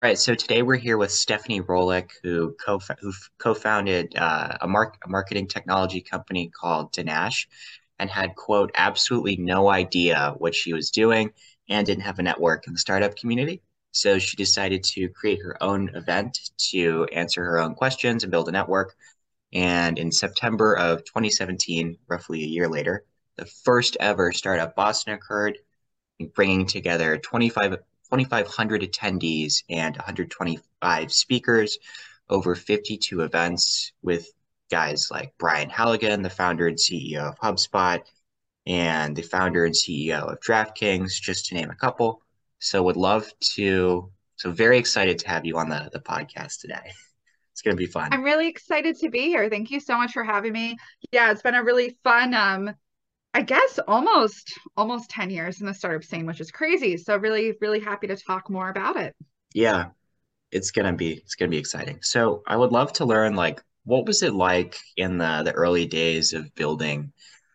All right, so today we're here with Stephanie Roulic, who co who co-founded uh, a, mark a marketing technology company called nDash, and had quote absolutely no idea what she was doing and didn't have a network in the startup community. So she decided to create her own event to answer her own questions and build a network. And in September of 2017, roughly a year later, the first ever Startup Boston occurred, bringing together 25 2,500 attendees and 125 speakers over 52 events with guys like Brian Halligan, the founder and CEO of HubSpot, and the founder and CEO of DraftKings, just to name a couple. So would love to, so very excited to have you on the, the podcast today. It's going to be fun. I'm really excited to be here. Thank you so much for having me. Yeah, it's been a really fun um I guess almost almost 10 years in the startup scene, which is crazy. So really, really happy to talk more about it. Yeah, it's gonna be it's gonna be exciting. So I would love to learn like what was it like in the the early days of building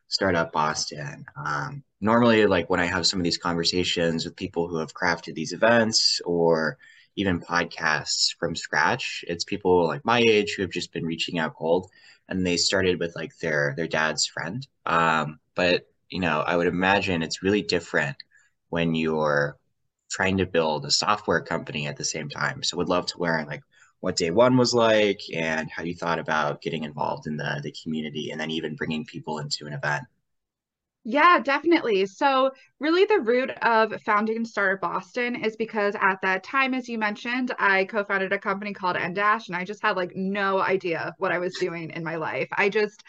Startup Boston? Um, normally, like when I have some of these conversations with people who have crafted these events or even podcasts from scratch, it's people like my age who have just been reaching out cold and they started with like their their dad's friend. Um, but you know, I would imagine it's really different when you're trying to build a software company at the same time. So would love to learn like what day one was like and how you thought about getting involved in the the community and then even bringing people into an event. Yeah, definitely. So, really, the root of founding Startup Boston is because at that time, as you mentioned, I co founded a company called nDash, and I just had like no idea what I was doing in my life. I just,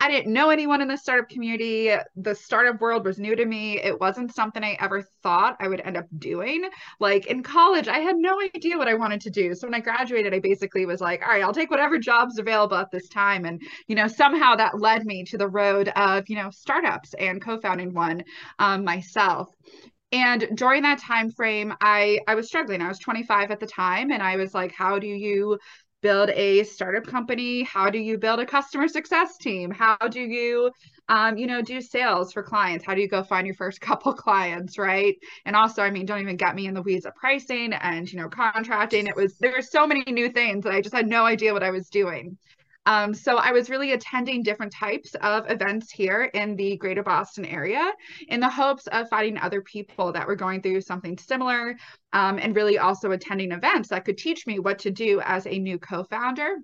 I didn't know anyone in the startup community. The startup world was new to me. It wasn't something I ever thought I would end up doing. Like in college, I had no idea what I wanted to do. So, when I graduated, I basically was like, all right, I'll take whatever job's available at this time. And, you know, somehow that led me to the road of, you know, startups and and co-founding one um, myself and during that time frame i i was struggling i was 25 at the time and i was like how do you build a startup company? How do you build a customer success team? How do you um, you know do sales for clients? How do you go find your first couple clients right? And also i mean don't even get me in the weeds of pricing and you know contracting. It was there were so many new things that i just had no idea what i was doing um, so I was really attending different types of events here in the greater Boston area in the hopes of finding other people that were going through something similar um, and really also attending events that could teach me what to do as a new co-founder.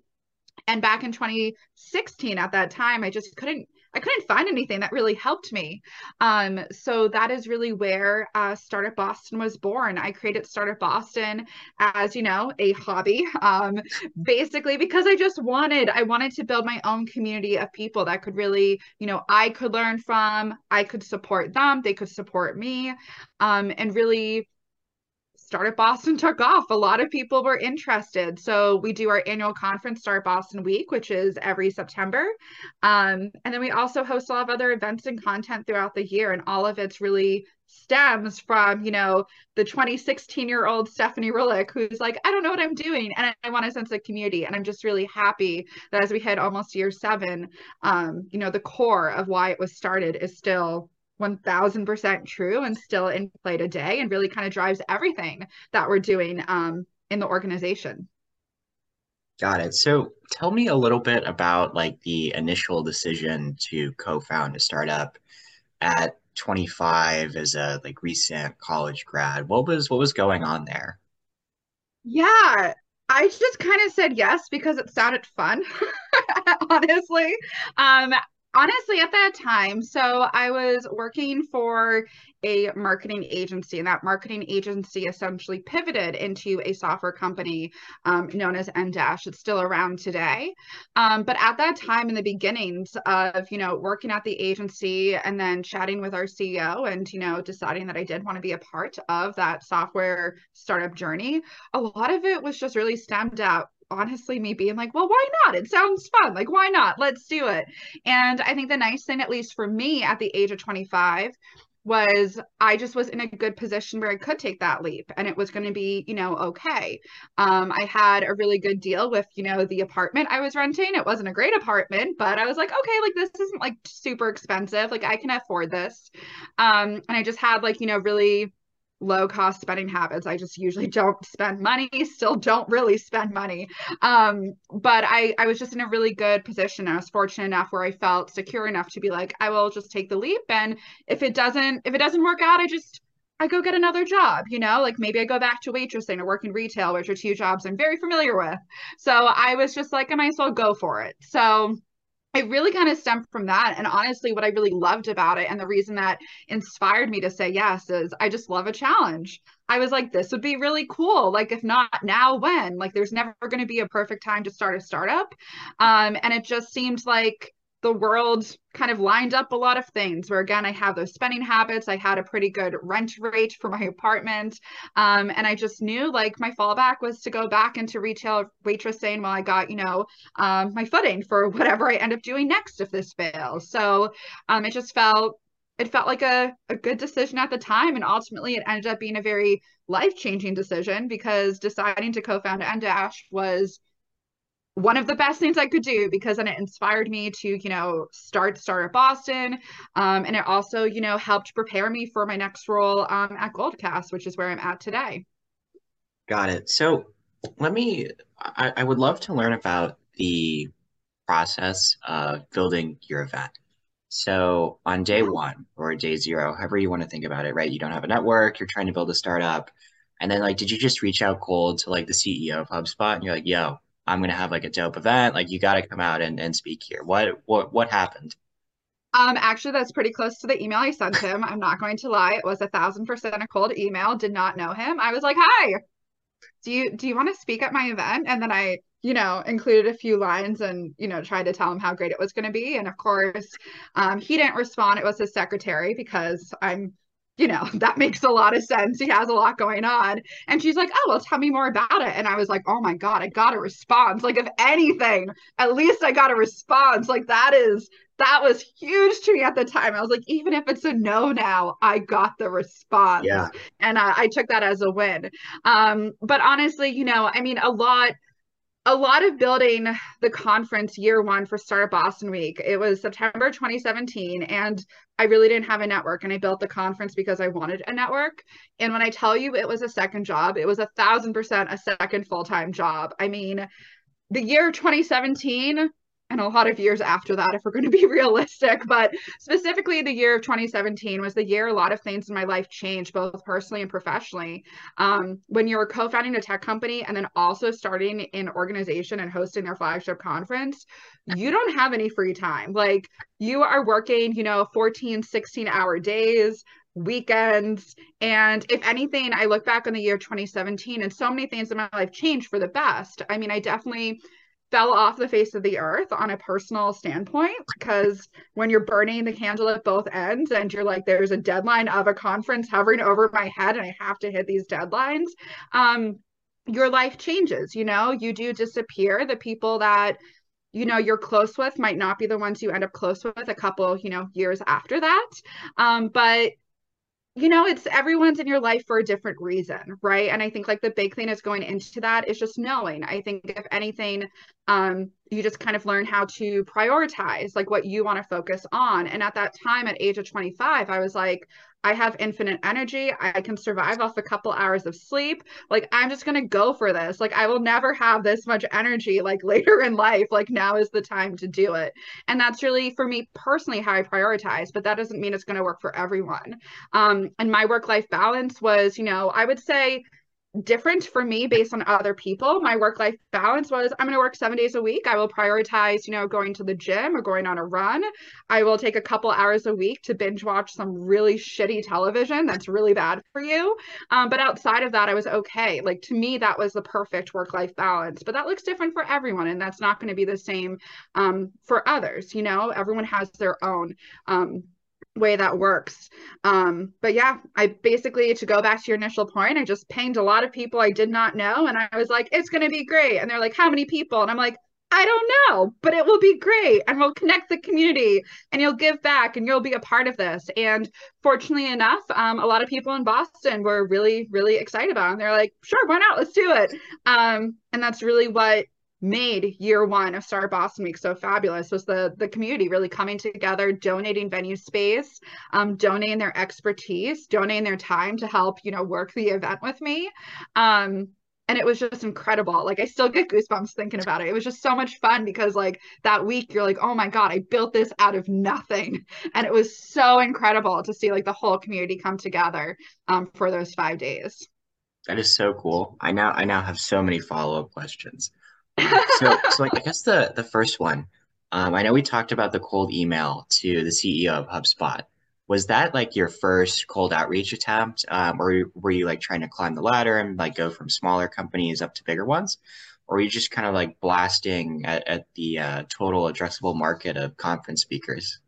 And back in 2016, at that time, I just couldn't I couldn't find anything that really helped me. Um, so that is really where uh, Startup Boston was born. I created Startup Boston as you know a hobby, um, basically because I just wanted I wanted to build my own community of people that could really you know I could learn from, I could support them, they could support me, um, and really Startup Boston took off. A lot of people were interested. So we do our annual conference, Startup Boston Week, which is every September. Um, and then we also host a lot of other events and content throughout the year. And all of it's really stems from, you know, the 2016 year old Stephanie Roulic, who's like, I don't know what I'm doing. And I, I want a sense of community. And I'm just really happy that as we hit almost year seven, um, you know, the core of why it was started is still 1000% true and still in play today and really kind of drives everything that we're doing um, in the organization. Got it. So tell me a little bit about like the initial decision to co-found a startup at 25 as a like recent college grad. What was what was going on there? Yeah, I just kind of said yes because it sounded fun, honestly. Um, honestly at that time so i was working for a marketing agency and that marketing agency essentially pivoted into a software company um, known as nDash. It's still around today. Um, but at that time in the beginnings of, you know, working at the agency and then chatting with our CEO and, you know, deciding that I did want to be a part of that software startup journey, a lot of it was just really stemmed out honestly me being like, well, why not? It sounds fun. Like, why not? Let's do it. And I think the nice thing, at least for me at the age of 25, was I just was in a good position where I could take that leap and it was going to be, you know, okay. Um, I had a really good deal with, you know, the apartment I was renting. It wasn't a great apartment, but I was like, okay, like this isn't like super expensive. Like I can afford this. Um, and I just had like, you know, really low cost spending habits. I just usually don't spend money, still don't really spend money. Um, but I, I was just in a really good position. I was fortunate enough where I felt secure enough to be like, I will just take the leap. And if it doesn't, if it doesn't work out, I just, I go get another job, you know, like maybe I go back to waitressing or work in retail, which are two jobs I'm very familiar with. So I was just like, I might as well go for it. So it really kind of stemmed from that. And honestly, what I really loved about it and the reason that inspired me to say yes is I just love a challenge. I was like, this would be really cool. Like, if not now, when? Like, there's never going to be a perfect time to start a startup. Um, and it just seemed like the world kind of lined up a lot of things where again i have those spending habits. I had a pretty good rent rate for my apartment. Um, and i just knew like my fallback was to go back into retail waitressing while i got you know um, my footing for whatever i end up doing next if this fails. So um, it just felt it felt like a, a good decision at the time. And ultimately it ended up being a very life-changing decision because deciding to co-found nDash was one of the best things I could do because then it inspired me to, you know, start Startup Boston. Um, and it also, you know, helped prepare me for my next role um, at Goldcast, which is where I'm at today. Got it. So let me, I, I would love to learn about the process of building your event. So on day one or day zero, however you want to think about it, right? You don't have a network, you're trying to build a startup. And then like, did you just reach out cold to like the CEO of HubSpot and you're like, yo, I'm gonna have like a dope event. Like you got to come out and, and speak here. What what what happened? Um, actually, that's pretty close to the email I sent him. I'm not going to lie; it was a thousand percent a cold email. Did not know him. I was like, "Hi, do you do you want to speak at my event?" And then I, you know, included a few lines and you know tried to tell him how great it was going to be. And of course, um, he didn't respond. It was his secretary because I'm you know, that makes a lot of sense. He has a lot going on. And she's like, oh, well, tell me more about it. And I was like, oh my God, I got a response. Like, if anything, at least I got a response. Like, that is, that was huge to me at the time. I was like, even if it's a no now, I got the response. Yeah. And uh, I took that as a win. Um, but honestly, you know, I mean, a lot a lot of building the conference year one for Startup Boston Week. It was September 2017, and I really didn't have a network. And I built the conference because I wanted a network. And when I tell you it was a second job, it was a thousand percent a second full time job. I mean, the year 2017 and a lot of years after that, if we're going to be realistic. But specifically, the year of 2017 was the year a lot of things in my life changed, both personally and professionally. Um, when you're co founding a tech company and then also starting an organization and hosting their flagship conference, you don't have any free time. Like, you are working, you know, 14, 16 hour days weekends. And if anything, I look back on the year 2017 and so many things in my life changed for the best. I mean, I definitely fell off the face of the earth on a personal standpoint because when you're burning the candle at both ends and you're like there's a deadline of a conference hovering over my head and i have to hit these deadlines um your life changes you know? You do disappear. The people that you know you're close with might not be the ones you end up close with a couple you know years after that. Um but you know, it's everyone's in your life for a different reason, right? And I think like the big thing is going into that is just knowing. I think if anything, um, you just kind of learn how to prioritize like what you want to focus on. And at that time, at age of 25, I was like, I have infinite energy. I can survive off a couple hours of sleep. Like, I'm just going to go for this. Like, I will never have this much energy like later in life. Like, now is the time to do it. And that's really, for me personally, how I prioritize. But that doesn't mean it's going to work for everyone. Um, and my work life balance was, you know, I would say, different for me based on other people. My work life balance was I'm going to work seven days a week. I will prioritize, you know, going to the gym or going on a run. I will take a couple hours a week to binge watch some really shitty television that's really bad for you. Um, but outside of that, I was okay. Like to me, that was the perfect work life balance. But that looks different for everyone. And that's not going to be the same um, for others. You know, everyone has their own. Um, way that works. Um, but yeah, I basically, to go back to your initial point, I just pinged a lot of people I did not know. And I was like, it's going to be great. And they're like, how many people? And I'm like, I don't know, but it will be great and we'll connect the community and you'll give back and you'll be a part of this. And fortunately enough, um, a lot of people in Boston were really, really excited about it. And they're like, sure, why not? Let's do it. Um, and that's really what made year one of Star Boston Week so fabulous was the the community really coming together, donating venue space, um, donating their expertise, donating their time to help you know work the event with me. Um, and it was just incredible. Like I still get goosebumps thinking about it. It was just so much fun because like that week you're like, "Oh my god, I built this out of nothing." And it was so incredible to see like the whole community come together um, for those 5 days. That is so cool. I now I now have so many follow-up questions. So so like I guess the the first one, um, I know we talked about the cold email to the CEO of HubSpot. Was that like your first cold outreach attempt um, or were you like trying to climb the ladder and like go from smaller companies up to bigger ones? Or were you just kind of like blasting at, at the uh, total addressable market of conference speakers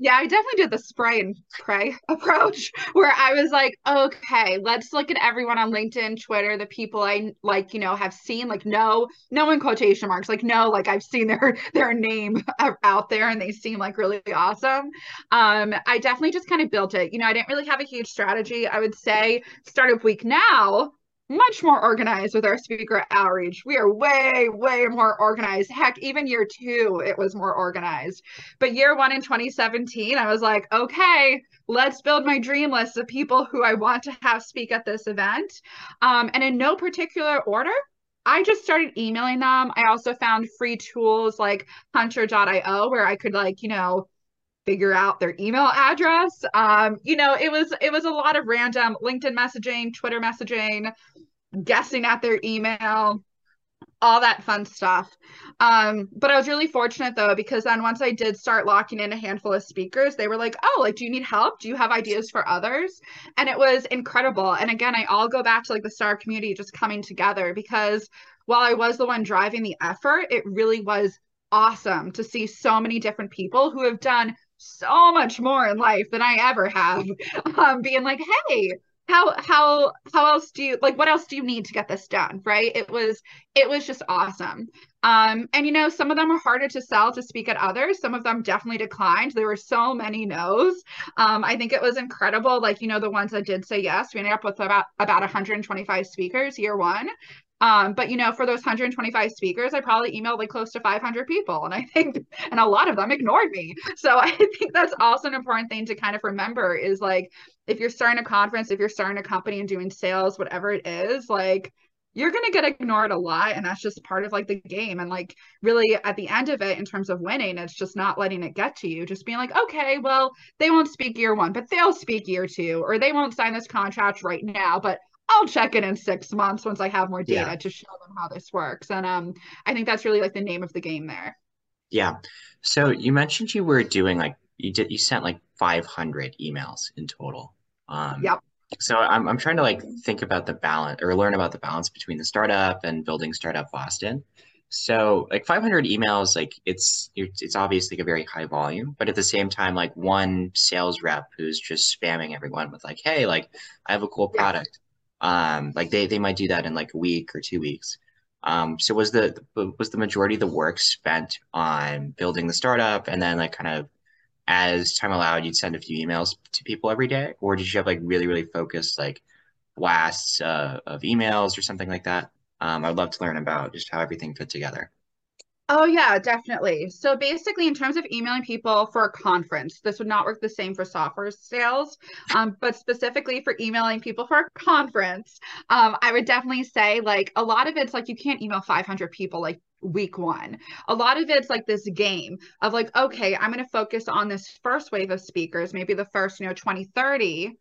yeah, I definitely did the spray and pray approach where I was like, okay, let's look at everyone on LinkedIn, Twitter, the people I like, you know, have seen, like, no, no in quotation marks, like, no, like I've seen their their name out there and they seem like really awesome. Um, I definitely just kind of built it. You know, I didn't really have a huge strategy. I would say startup week now much more organized with our speaker outreach. We are way, way more organized. Heck, even year two, it was more organized. But year one in 2017, I was like, okay, let's build my dream list of people who I want to have speak at this event. Um, and in no particular order, I just started emailing them. I also found free tools like hunter.io where I could like, you know, figure out their email address. Um, you know, it was it was a lot of random LinkedIn messaging, Twitter messaging, guessing at their email, all that fun stuff. Um, but I was really fortunate though, because then once I did start locking in a handful of speakers, they were like, oh, like, do you need help? Do you have ideas for others? And it was incredible. And again, I all go back to like the star community just coming together because while I was the one driving the effort, it really was awesome to see so many different people who have done so much more in life than I ever have. Um, being like, hey, how how how else do you like what else do you need to get this done right? It was it was just awesome. Um and you know some of them are harder to sell to speak at others. Some of them definitely declined. There were so many no's. Um i think it was incredible like you know the ones that did say yes. We ended up with about about 125 speakers year one um, but you know, for those 125 speakers, I probably emailed like close to 500 people, and I think, and a lot of them ignored me. So I think that's also an important thing to kind of remember is like, if you're starting a conference, if you're starting a company and doing sales, whatever it is, like you're going to get ignored a lot and that's just part of like the game and like really at the end of it in terms of winning it's just not letting it get to you just being like okay well they won't speak year 1 but they'll speak year 2 or they won't sign this contract right now but I'll check it in six months once I have more data yeah. to show them how this works. And um, I think that's really like the name of the game there. Yeah. So you mentioned you were doing like you did you sent like 500 emails in total. Um, yep. So I'm I'm trying to like think about the balance or learn about the balance between the startup and building startup Boston. So like 500 emails, like it's it's obviously like a very high volume, but at the same time, like one sales rep who's just spamming everyone with like, hey, like I have a cool product. Um, like they they might do that in like a week or two weeks. Um, so was the was the majority of the work spent on building the startup, and then like kind of as time allowed, you'd send a few emails to people every day, or did you have like really really focused like blasts uh, of emails or something like that? Um, I'd love to learn about just how everything fit together. Oh, yeah, definitely. So basically, in terms of emailing people for a conference, this would not work the same for software sales, um, but specifically for emailing people for a conference, um, I would definitely say like a lot of it's like you can't email 500 people like week one. A lot of it's like this game of like, okay, I'm going to focus on this first wave of speakers, maybe the first, you know, 20, 30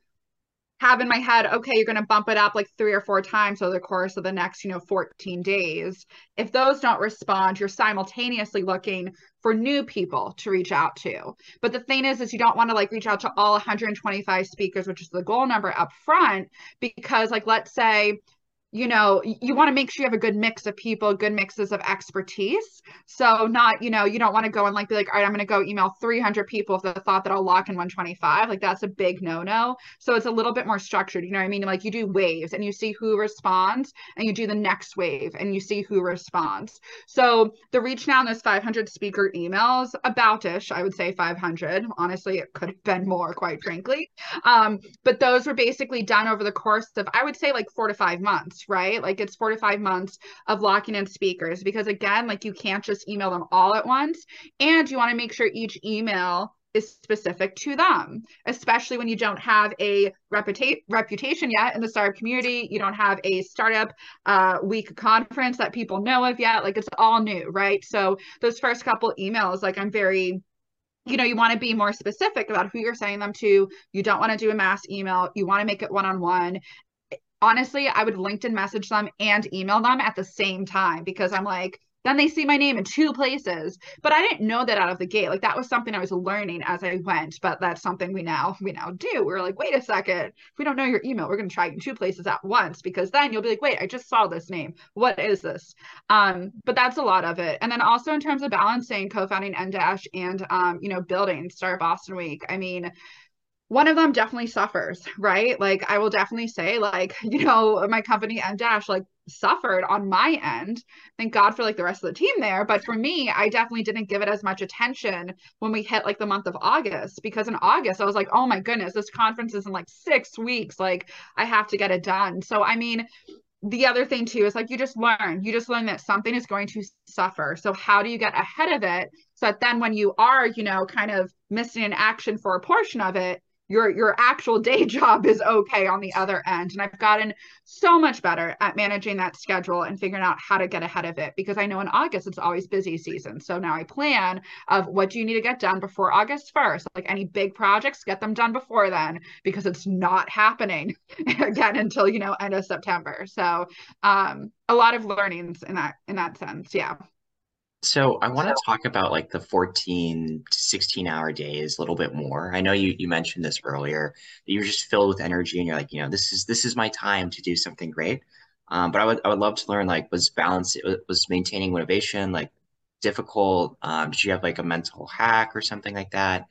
have in my head, okay, you're going to bump it up like three or four times over the course of the next, you know, 14 days. If those don't respond, you're simultaneously looking for new people to reach out to. But the thing is, is you don't want to like reach out to all 125 speakers, which is the goal number up front, because like, let's say you know you want to make sure you have a good mix of people good mixes of expertise. So not you know you don't want to go and like be like all right i'm going to go email 300 people with the thought that i'll lock in 125 like that's a big no no so it's a little bit more structured you know what i mean? Like you do waves and you see who responds and you do the next wave and you see who responds. So the reach now in those 500 speaker emails aboutish i would say 500 honestly it could have been more quite frankly. Um, but those were basically done over the course of i would say like four to five months right? Like it's four to five months of locking in speakers because again, like you can't just email them all at once. And you want to make sure each email is specific to them, especially when you don't have a reputa- reputation yet in the startup community. You don't have a startup uh, week conference that people know of yet. Like it's all new, right? So those first couple emails, like I'm very you know, you want to be more specific about who you're sending them to. You don't want to do a mass email. You want to make it one on one. Honestly, I would LinkedIn message them and email them at the same time because I'm like, then they see my name in two places. But I didn't know that out of the gate. Like that was something I was learning as I went. But that's something we now we now do. We're like, wait a second. If we don't know your email, we're gonna try it in two places at once because then you'll be like, wait, I just saw this name. What is this? Um, but that's a lot of it. And then also in terms of balancing co-founding nDash and um, you know, building Startup Boston Week. I mean, one of them definitely suffers, right? Like I will definitely say, like, you know, my company nDash like suffered on my end. Thank God for like the rest of the team there. But for me, I definitely didn't give it as much attention when we hit like the month of August because in August I was like, oh my goodness, this conference is in like six weeks. Like I have to get it done. So I mean, the other thing too is like you just learn you just learn that something is going to suffer so how do you get ahead of it so that then when you are you know kind of missing an action for a portion of it your your actual day job is okay on the other end. And i've gotten so much better at managing that schedule and figuring out how to get ahead of it because i know in august it's always busy season. So now i plan of what do you need to get done before august 1st like any big projects get them done before then because it's not happening again until you know end of september. So um a lot of learnings in that in that sense. Yeah so I want to talk about like the 14 to 16 hour days a little bit more. I know you you mentioned this earlier. That you're just filled with energy and you're like, you know, this is this is my time to do something great. Um, but I would I would love to learn like was balance was maintaining motivation like difficult? Um, did you have like a mental hack or something like that?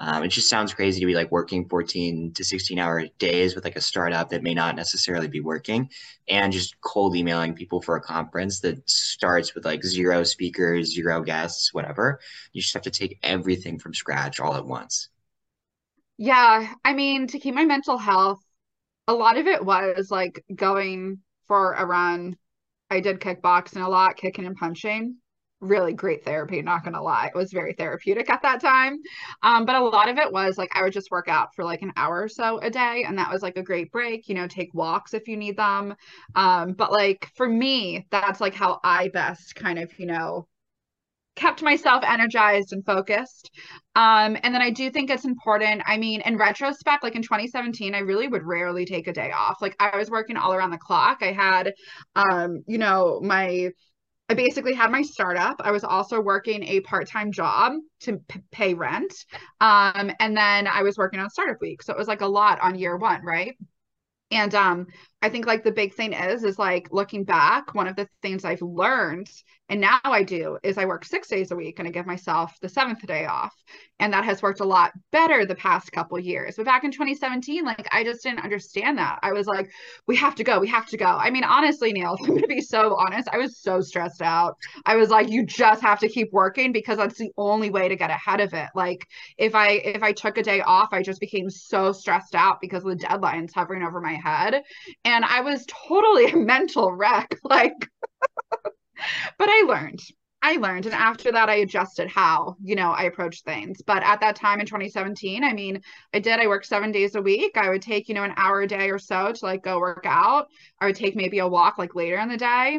Um, it just sounds crazy to be like working 14 to 16 hour days with like a startup that may not necessarily be working and just cold emailing people for a conference that starts with like zero speakers, zero guests, whatever. You just have to take everything from scratch all at once. Yeah. I mean, to keep my mental health, a lot of it was like going for a run. I did kickboxing a lot, kicking and punching really great therapy not gonna lie. It was very therapeutic at that time. Um, but a lot of it was like i would just work out for like an hour or so a day and that was like a great break you know take walks if you need them. Um, but like for me that's like how i best kind of you know kept myself energized and focused. Um, and then i do think it's important i mean in retrospect like in 2017 i really would rarely take a day off. Like i was working all around the clock. I had um, you know my I basically had my startup. I was also working a part-time job to p- pay rent. Um, and then I was working on startup week. So it was like a lot on year one, right? And um, I think like the big thing is, is like looking back, one of the things I've learned and now I do is I work six days a week and I give myself the seventh day off. And that has worked a lot better the past couple years. But back in 2017, like I just didn't understand that. I was like, we have to go, we have to go. I mean, honestly, Neil, I'm gonna be so honest, I was so stressed out. I was like, you just have to keep working because that's the only way to get ahead of it. Like if I if I took a day off, I just became so stressed out because of the deadlines hovering over my head. And I was totally a mental wreck. Like but I learned. I learned. And after that, I adjusted how, you know, I approached things. But at that time in 2017, I mean, I did, I worked seven days a week. I would take, you know, an hour a day or so to like go work out. I would take maybe a walk like later in the day.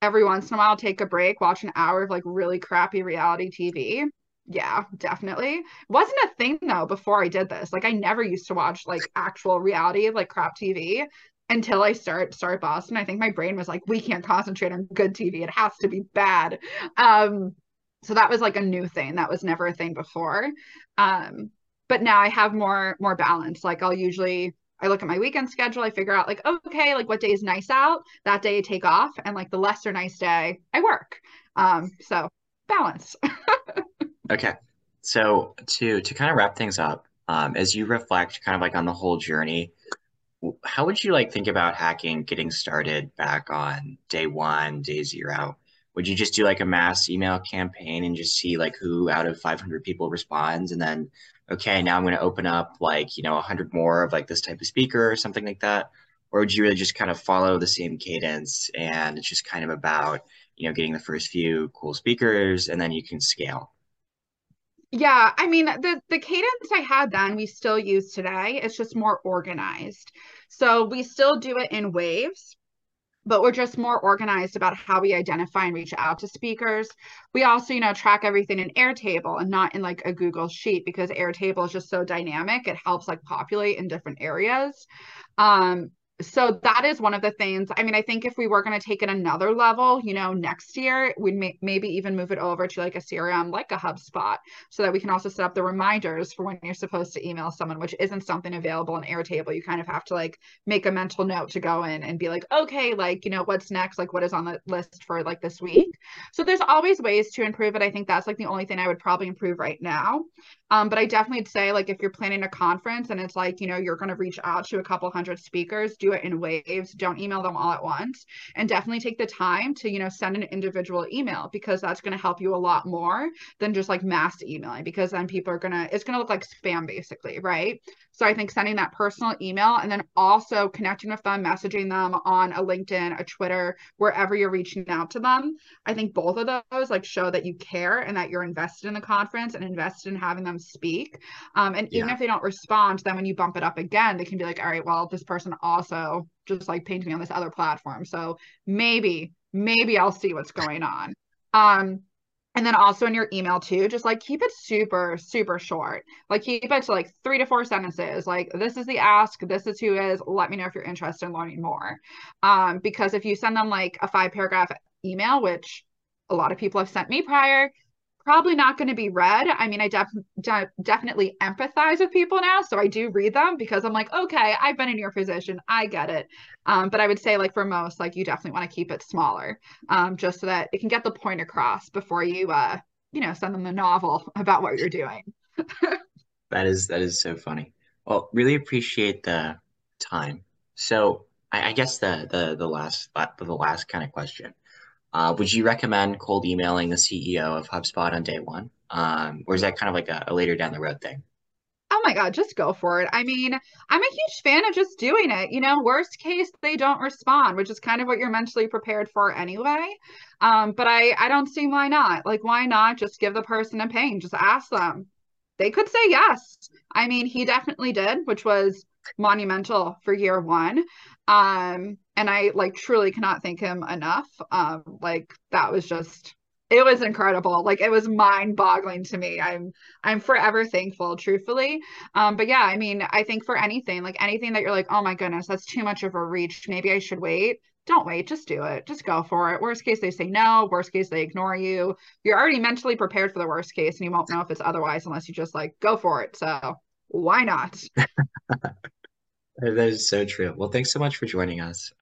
Every once in a while, take a break, watch an hour of like really crappy reality TV. Yeah, definitely. Wasn't a thing though before I did this. Like I never used to watch like actual reality, like crap TV until I start start Boston, I think my brain was like, we can't concentrate on good TV. It has to be bad. Um, so that was like a new thing. That was never a thing before. Um, but now I have more more balance. Like I'll usually I look at my weekend schedule, I figure out like, okay, like what day is nice out, that day I take off, and like the lesser nice day, I work. Um, so balance. okay. So to to kind of wrap things up, um, as you reflect kind of like on the whole journey, how would you like think about hacking getting started back on day one, day zero? Would you just do like a mass email campaign and just see like who out of 500 people responds and then okay, now I'm going to open up like, you know, 100 more of like this type of speaker or something like that? or would you really just kind of follow the same cadence and it's just kind of about you know getting the first few cool speakers and then you can scale yeah, I mean the the cadence I had then we still use today. It's just more organized. So we still do it in waves, but we're just more organized about how we identify and reach out to speakers. We also, you know, track everything in Airtable and not in like a Google sheet because Airtable is just so dynamic. It helps like populate in different areas. Um, so that is one of the things i mean i think if we were going to take it another level you know next year we'd may- maybe even move it over to like a crm like a hubspot so that we can also set up the reminders for when you're supposed to email someone which isn't something available in airtable. You kind of have to like make a mental note to go in and be like okay like you know what's next? Like what is on the list for like this week? So there's always ways to improve it. I think that's like the only thing i would probably improve right now. Um, but I definitely say like if you're planning a conference and it's like, you know, you're going to reach out to a couple hundred speakers, do it in waves. Don't email them all at once. And definitely take the time to, you know, send an individual email because that's going to help you a lot more than just like mass emailing because then people are going to, it's going to look like spam basically, right? So I think sending that personal email and then also connecting with them, messaging them on a LinkedIn, a Twitter, wherever you're reaching out to them. I think both of those like show that you care and that you're invested in the conference and invested in having them speak. Um, and even yeah. if they don't respond, then when you bump it up again, they can be like, all right, well, this person also just like painted me on this other platform. So maybe, maybe I'll see what's going on. Um, and then also in your email too, just like keep it super, super short. Like keep it to like three to four sentences. Like this is the ask, this is who is. Let me know if you're interested in learning more. Um, because if you send them like a five paragraph email, which a lot of people have sent me prior, probably not going to be read. I mean, I def- de- definitely empathize with people now. So I do read them because I'm like, okay, I've been in your position. I get it. Um, but I would say, like, for most, like, you definitely want to keep it smaller um, just so that it can get the point across before you, uh, you know, send them the novel about what you're doing. that is, that is so funny. Well, really appreciate the time. So I, I guess the, the, the last, the last kind of question uh, would you recommend cold emailing the CEO of HubSpot on day one? Um, or is that kind of like a, a later down the road thing? Oh my God, just go for it. I mean, I'm a huge fan of just doing it. You know, worst case, they don't respond, which is kind of what you're mentally prepared for anyway. Um, but I, I don't see why not. Like, why not just give the person a pain? Just ask them. They could say yes. I mean, he definitely did, which was monumental for year one. Um, and I like truly cannot thank him enough. Um, like that was just it was incredible. Like it was mind boggling to me. I'm I'm forever thankful, truthfully. Um, but yeah, I mean, I think for anything, like anything that you're like, oh my goodness, that's too much of a reach. Maybe I should wait. Don't wait, just do it. Just go for it. Worst case, they say no. Worst case, they ignore you. You're already mentally prepared for the worst case, and you won't know if it's otherwise unless you just like go for it. So why not? That is so true. Well, thanks so much for joining us.